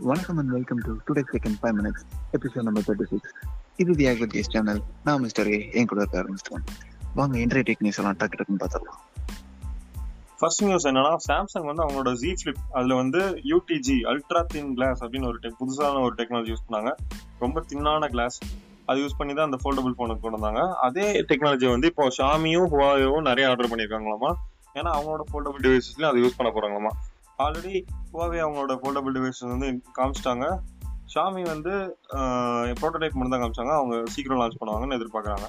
வணக்கம் and welcome to today second five minutes episode number thirty six இது the ஆக்வத் channel நான் mister A N கூட இருக்க ஆரம்பிச்சிட்டோம் வாங்க இன்றைய டெக்னிக்ஸ் எல்லாம் டக்கு டக்குன்னு பார்த்துடலாம். ஃபர்ஸ்ட் நியூஸ் என்னன்னா சாம்சங் வந்து அவங்களோட ஜி ஃபிளிப் அதுல வந்து யூடிஜி அல்ட்ரா தின் கிளாஸ் அப்படின்னு ஒரு டெக் புதுசான ஒரு டெக்னாலஜி யூஸ் பண்ணாங்க. ரொம்ப தின்னான கிளாஸ் அது யூஸ் பண்ணி தான் அந்த ஃபோல்டபுள் ஃபோனுக்கு கொண்டு வந்தாங்க. அதே டெக்னாலஜி வந்து இப்போ ஷாமியும் ஹுவாவும் நிறைய ஆர்டர் பண்ணியிருக்காங்களாமா? ஏன்னா அவங்களோட ஃபோல்டபுள் டிவைசஸ்லையும் அதை யூஸ் பண்ண போறாங்களாமா? ஆல்ரெடி ஹுவாவே அவங்களோட ஃபோல்டபுள் டிவைஸ் வந்து காமிச்சிட்டாங்க. ஷாமி வந்து ப்ரோட்டோடைப் மட்டும் தான் காமிச்சாங்க. அவங்க சீக்கிரம் லான்ச் பண்ணுவாங்கன்னு எதிர்பார்க்குறாங்க.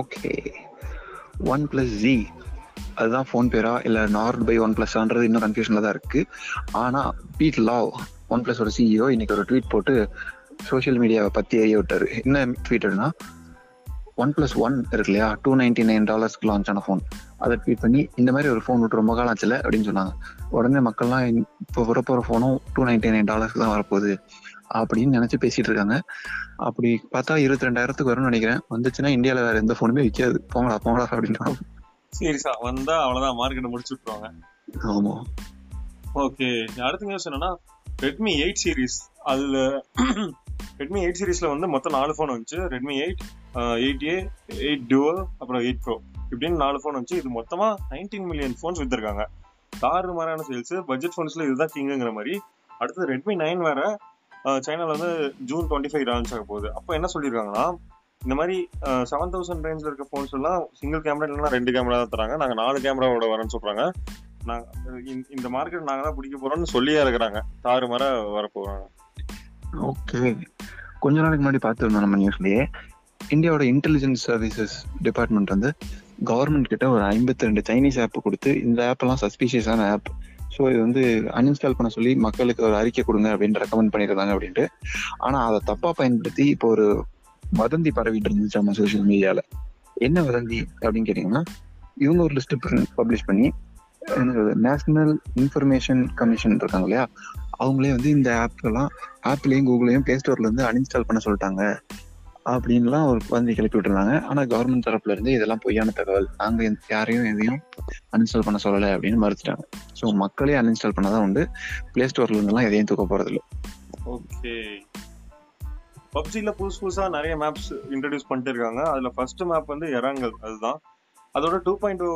ஓகே ஒன் பிளஸ் ஜி அதுதான் ஃபோன் பேரா? இல்லை நார்த் பை ஒன் பிளஸ்ன்றது இன்னும் கன்ஃபியூஷனில் தான் இருக்குது ஆனால் பீட் லாவ் ஒன் பிளஸோட சிஇஓ இன்னைக்கு ஒரு ட்வீட் போட்டு சோஷியல் மீடியாவை பற்றி எறிய விட்டார். என்ன ட்வீட்னா ஒன் பிளஸ் ஒன் இருக்கு இல்லையா டூ நைன்டி நைன் டாலர்ஸ்க்கு லான்ச் ஆன ஃபோன் அதை ட்வீட் பண்ணி இந்த மாதிரி ஒரு ஃபோன் விட்டு ரொம்ப காலம் ஆச்சுல அப்படின்னு சொன்னாங்க. உடனே மக்கள்லாம் இப்போ வரப்போகிற ஃபோனும் டூ நைன்டி நைன் டாலர்ஸ்க்கு தான் வரப்போகுது அப்படின்னு நினைச்சு பேசிட்டு இருக்காங்க. அப்படி பார்த்தா இருபத்தி ரெண்டாயிரத்துக்கு வரும்னு நினைக்கிறேன். வந்துச்சுன்னா இந்தியாவில் வேற எந்த ஃபோனுமே விற்காது போங்கடா போங்கடா அப்படின்னா சீரியஸா வந்தா அவ்வளவுதான். மார்க்கெட்டை முடிச்சு விட்டுருவாங்க. ஆமா. ஓகே அடுத்த நியூஸ் என்னன்னா ரெட்மி எயிட் சீரிஸ் அதுல ரெட்மி எயிட் சீரிஸ்ல வந்து மொத்தம் நாலு ஃபோன் வந்துச்சு. Redmi eight eight A eight dual அப்புறம் எயிட் ப்ரோ இப்படின்னு நாலு ஃபோன் வந்துச்சு. இது மொத்தமா நைன்டீன் மில்லியன் ஃபோன்ஸ் வித்திருக்காங்க. தாறு மாதிரியான சேல்ஸ் பட்ஜெட் ஃபோன்ஸ்ல இதுதான் கிங்குங்கிற மாதிரி. அடுத்து ரெட்மி நைன் வேற சைனால வந்து ஜூன் டுவெண்ட்டி ஃபைவ் லான்ச் ஆக போகுது. அப்போ என்ன சொல்லியிருக்காங்கன்னா இந்த மாதிரி செவன் தௌசண்ட் ரேஞ்சில் இருக்க ஃபோன்ஸ் எல்லாம் சிங்கிள் கேமரா இல்லைன்னா ரெண்டு கேமரா தான் தராங்க. நாங்கள் நாலு கேமராவோட வரேன்னு சொல்கிறாங்க நாங்கள் இந்த மார்க்கெட் நாங்கள் தான் பிடிக்க போகிறோம்னு சொல்லியே இருக்கிறாங்க. தாறு மாற வர ஓகே கொஞ்ச நாளைக்கு முன்னாடி பார்த்துருந்தோம் நம்ம நியூஸ்லயே இந்தியாவோட இன்டெலிஜென்ஸ் சர்வீசஸ் டிபார்ட்மெண்ட் வந்து கவர்மெண்ட் கிட்ட ஒரு ஐம்பத்தி ரெண்டு சைனீஸ் ஆப் கொடுத்து இந்த ஆப் எல்லாம் சஸ்பீஷியஸான ஆப் ஸோ இது வந்து அன்இன்ஸ்டால் பண்ண சொல்லி மக்களுக்கு ஒரு அறிக்கை கொடுங்க அப்படின்னு ரெக்கமெண்ட் பண்ணியிருந்தாங்க அப்படின்ட்டு. ஆனால் அதை தப்பாக பயன்படுத்தி இப்போ ஒரு வதந்தி பரவிட்டு இருந்துச்சு நம்ம சோசியல் மீடியாவில் என்ன வதந்தி அப்படின்னு கேட்டிங்கன்னா இவங்க ஒரு லிஸ்ட் பப்ளிஷ் பண்ணி நேஷனல் இன்ஃபர்மேஷன் கமிஷன் இருக்காங்க இல்லையா? அவங்களே வந்து இந்த ஆப்லாம் எல்லாம் கூகுளையும் பிளே ஸ்டோர்லேருந்து அன்இன்ஸ்டால் பண்ண சொல்லிட்டாங்க. அப்படின்லாம் ஒரு வதந்தி கிளப்பி விட்டுருந்தாங்க. ஆனால் கவர்மெண்ட் தரப்புல இருந்து இதெல்லாம் பொய்யான தகவல். நாங்க யாரையும் எதையும் அன்இன்ஸ்டால் பண்ண சொல்லலை அப்படின்னு மறுத்துட்டாங்க. ஸோ மக்களே அன்இன்ஸ்டால் பண்ணதான் உண்டு. பிளே ஸ்டோர்ல இருந்தெல்லாம் எதையும் தூக்க போறது இல்லை ஓகே. பப்ஜியில் புதுசு புதுசாக நிறைய மேப்ஸ் இன்ட்ரடியூஸ் பண்ணிட்டு இருக்காங்க. அதில் ஃபர்ஸ்ட் மேப் வந்து இறங்கல் அதுதான். அதோட டூ பாயிண்ட் டூ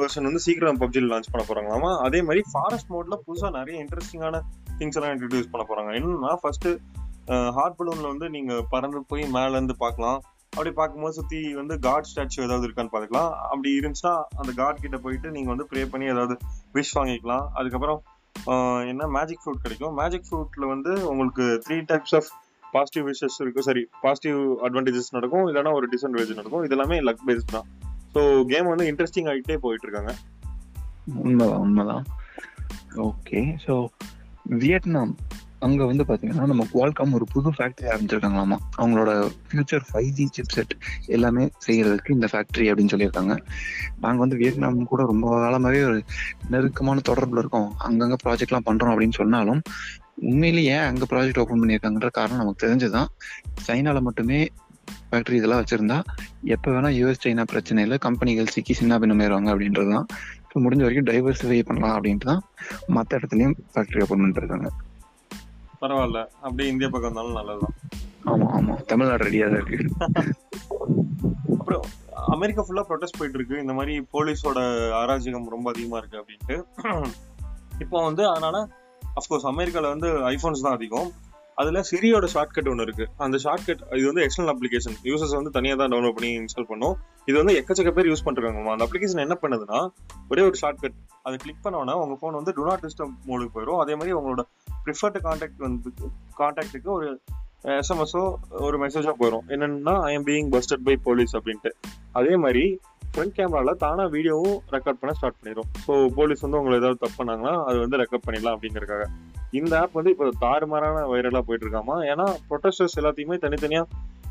வெர்ஷன் வந்து சீக்கிரம் பப்ஜியில் லான்ச் பண்ண போறாங்களாமா? அதே மாதிரி ஃபாரஸ்ட் மோட்ல புதுசாக நிறைய இன்ட்ரெஸ்டிங்கான திங்ஸ் எல்லாம் இன்ட்ரடியூஸ் பண்ண போறாங்க. என்னன்னா ஃபர்ஸ்ட் ஹார்ட் பலூன்ல வந்து நீங்க பறந்து போய் மேல இருந்து பார்க்கலாம். அப்படி பார்க்கும்போது சுத்தி வந்து காட் ஸ்டாச்சு ஏதாவது இருக்கான்னு பார்த்துக்கலாம். அப்படி இருந்துச்சுன்னா அந்த காட் கிட்ட போயிட்டு நீங்க வந்து ப்ரே பண்ணி ஏதாவது விஷ் வாங்கிக்கலாம். அதுக்கப்புறம் என்ன மேஜிக் ஃப்ரூட் கிடைக்கும். மேஜிக் ஃப்ரூட்ல வந்து உங்களுக்கு three types of positive wishes இருக்கும் சரி பாசிட்டிவ் அட்வான்டேஜஸ் நடக்கும். இல்லைன்னா ஒரு டிஸ்அட்வான்டேஜ் நடக்கும். இதெல்லாமே லக் பேஸ்ட் தான். ஸோ கேம் வந்து இன்ட்ரெஸ்டிங் ஆகிட்டே போயிட்டு இருக்காங்க உண்மைதான் உண்மைதான். Okay so Vietnam. அங்க வந்து பாத்தீங்கன்னா நம்ம குவால்காம் ஒரு புது ஃபேக்டரி ஆரம்பிச்சிருக்காங்களாமா? அவங்களோட future five G chipset எல்லாமே செய்யறதுக்கு இந்த ஃபேக்டரி அப்படின்னு சொல்லியிருக்காங்க. நாங்க வந்து வியட்நாம் கூட ரொம்ப காலமாவே ஒரு நெருக்கமான தொடர்புல இருக்கோம். அங்கங்க ப்ராஜெக்ட்லாம் பண்றோம் அப்படின்னு சொன்னாலும் உண்மையிலேயே ஏன் அங்க ப்ராஜெக்ட் ஓப்பன் பண்ணியிருக்காங்கன்ற காரணம் நமக்கு தெரிஞ்சுதான். சைனால மட்டுமே ஃபேக்டரி இதெல்லாம் வச்சிருந்தா எப்போ வேணா யூஎஸ் சைனா பிரச்சனை இல்லை கம்பெனிகள் சிக்கி சின்ன பின்னமேறுவாங்க அப்படின்றது தான் ஸோ முடிஞ்ச வரைக்கும் டைவர்சிஃபை பண்ணலாம் அப்படின்ட்டு தான் மற்ற இடத்துலையும் ஃபேக்டரி ஓப்பன் பண்ணிருக்காங்க பரவாயில்ல. அப்படியே இந்தியா பக்கம் இருந்தாலும் நல்லதுதான். ஆமா ஆமா. தமிழ்நாடு ரெடியா தான் இருக்கு. அப்புறம் அமெரிக்கா ஃபுல்லா ப்ரொடெஸ்ட் போயிட்டு இருக்கு இந்த மாதிரி போலீஸோட அராஜகம் ரொம்ப அதிகமா இருக்கு அப்படின்ட்டு. இப்போ வந்து அதனால அஃப்கோர்ஸ் அமெரிக்கால வந்து ஐபோன்ஸ் தான் அதிகம். அதில் சிரியோட ஷார்ட்கட் ஒன்று இருக்குது அந்த ஷார்ட்கட் இது வந்து எக்ஸ்டர்னல் அப்ளிகேஷன் யூசர்ஸ் வந்து தனியாக தான் டவுன்லோட் பண்ணி இன்ஸ்டால் பண்ணும். இது வந்து எக்கச்சக்க பேர் யூஸ் பண்ணுறாங்கம்மா அந்த அப்ளிகேஷன் என்ன பண்ணுதுன்னா ஒரே ஒரு ஷார்ட்கட் அதை கிளிக் பண்ணோன்னா உங்கள் ஃபோன் வந்து டூ நாட் டிஸ்டர்ப் மோடுக்கு போயிடும் அதே மாதிரி உங்களோட ப்ரிஃபர்டு காண்டாக்ட் வந்து காண்டாக்டுக்கு ஒரு எஸ்எம்எஸோ ஒரு மெசேஜோ போயிடும் என்னென்னா I am being busted by police அப்படின்ட்டு. அதே மாதிரி ஃப்ரண்ட் கேமராவில் தானாக வீடியோவும் ரெக்கார்ட் பண்ண ஸ்டார்ட் பண்ணிடும் ஸோ போலீஸ் வந்து உங்களை ஏதாவது தப்பு பண்ணாங்கன்னா அது வந்து ரெக்கார்ட் பண்ணிடலாம் அப்படிங்கிறக்காக இந்த ஆப் வந்து இப்போ தாறுமாறான வைரலாக போயிட்டு இருக்காமா? ஏன்னா ப்ரொட்டஸ்டர்ஸ் எல்லாத்தையுமே தனித்தனியாக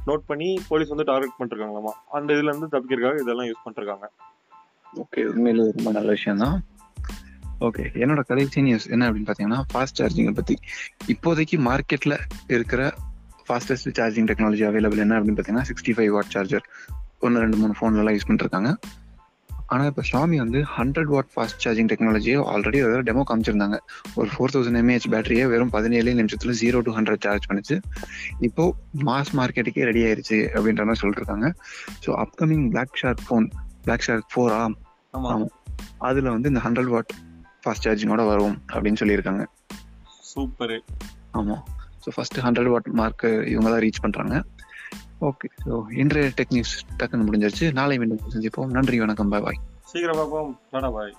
நோட் பண்ணி போலீஸ் வந்து டார்கெட் பண்ணிருக்காங்களாமா அந்த இதுல இருந்து தப்பிக்கிறதுக்காக இதெல்லாம் யூஸ் பண்ணிருக்காங்க ஓகே உண்மையில ரொம்ப நல்ல விஷயம் தான் ஓகே என்னோட கடைசி நியூஸ் என்ன அப்படின்னு பாத்தீங்கன்னா ஃபாஸ்ட் சார்ஜிங்கை பத்தி. இப்போதைக்கு மார்க்கெட்ல இருக்கிற ஃபாஸ்டஸ்ட் சார்ஜிங் டெக்னாலஜி அவைலபிள் என்ன அப்படின்னு பாத்தீங்கன்னா சிக்ஸ்டி ஃபைவ் வாட் சார்ஜர் ஒன்று ரெண்டு மூணு ஃபோன்ல எல்லாம் யூஸ் பண்ணிருக்காங்க ஆனா இப்ப ஷாமி வந்து ஹண்ட்ரட் வாட் ஃபாஸ்ட் சார்ஜிங் டெக்னாலஜியை ஆல்ரெடி ஏதாவது டெமோ காமிச்சிருந்தாங்க. ஒரு ஃபோர் தௌசண்ட் எம்ஏஹெச் பேட்டரியை வெறும் பதினேழு நிமிஷத்துல ஜீரோ டு ஹண்ட்ரட் சார்ஜ் பண்ணுச்சு. இப்போ மாஸ் மார்க்கெட்டுக்கே ரெடி ஆயிருச்சு அப்படின்ற மாதிரி சொல்லிருக்காங்க so upcoming Black Shark phone Black Shark ஃபோரா ஆமா. ஆமா. அதுல வந்து இந்த ஹண்ட்ரட் வாட் ஃபாஸ்ட் சார்ஜிங்கோட வரும் அப்படின்னு சொல்லியிருக்காங்க. சூப்பர். ஆமா. So first hundred watt mark இவங்க தான் ரீச் பண்றாங்க. ஓகே ஸோ இன்றைய டெக்னிக்ஸ் டக்குன்னு முடிஞ்சிருச்சு. நாளை மீண்டும் சந்திப்போம். நன்றி வணக்கம் பாய் பாய் சீக்கிரம் பார்ப்போம். பாய்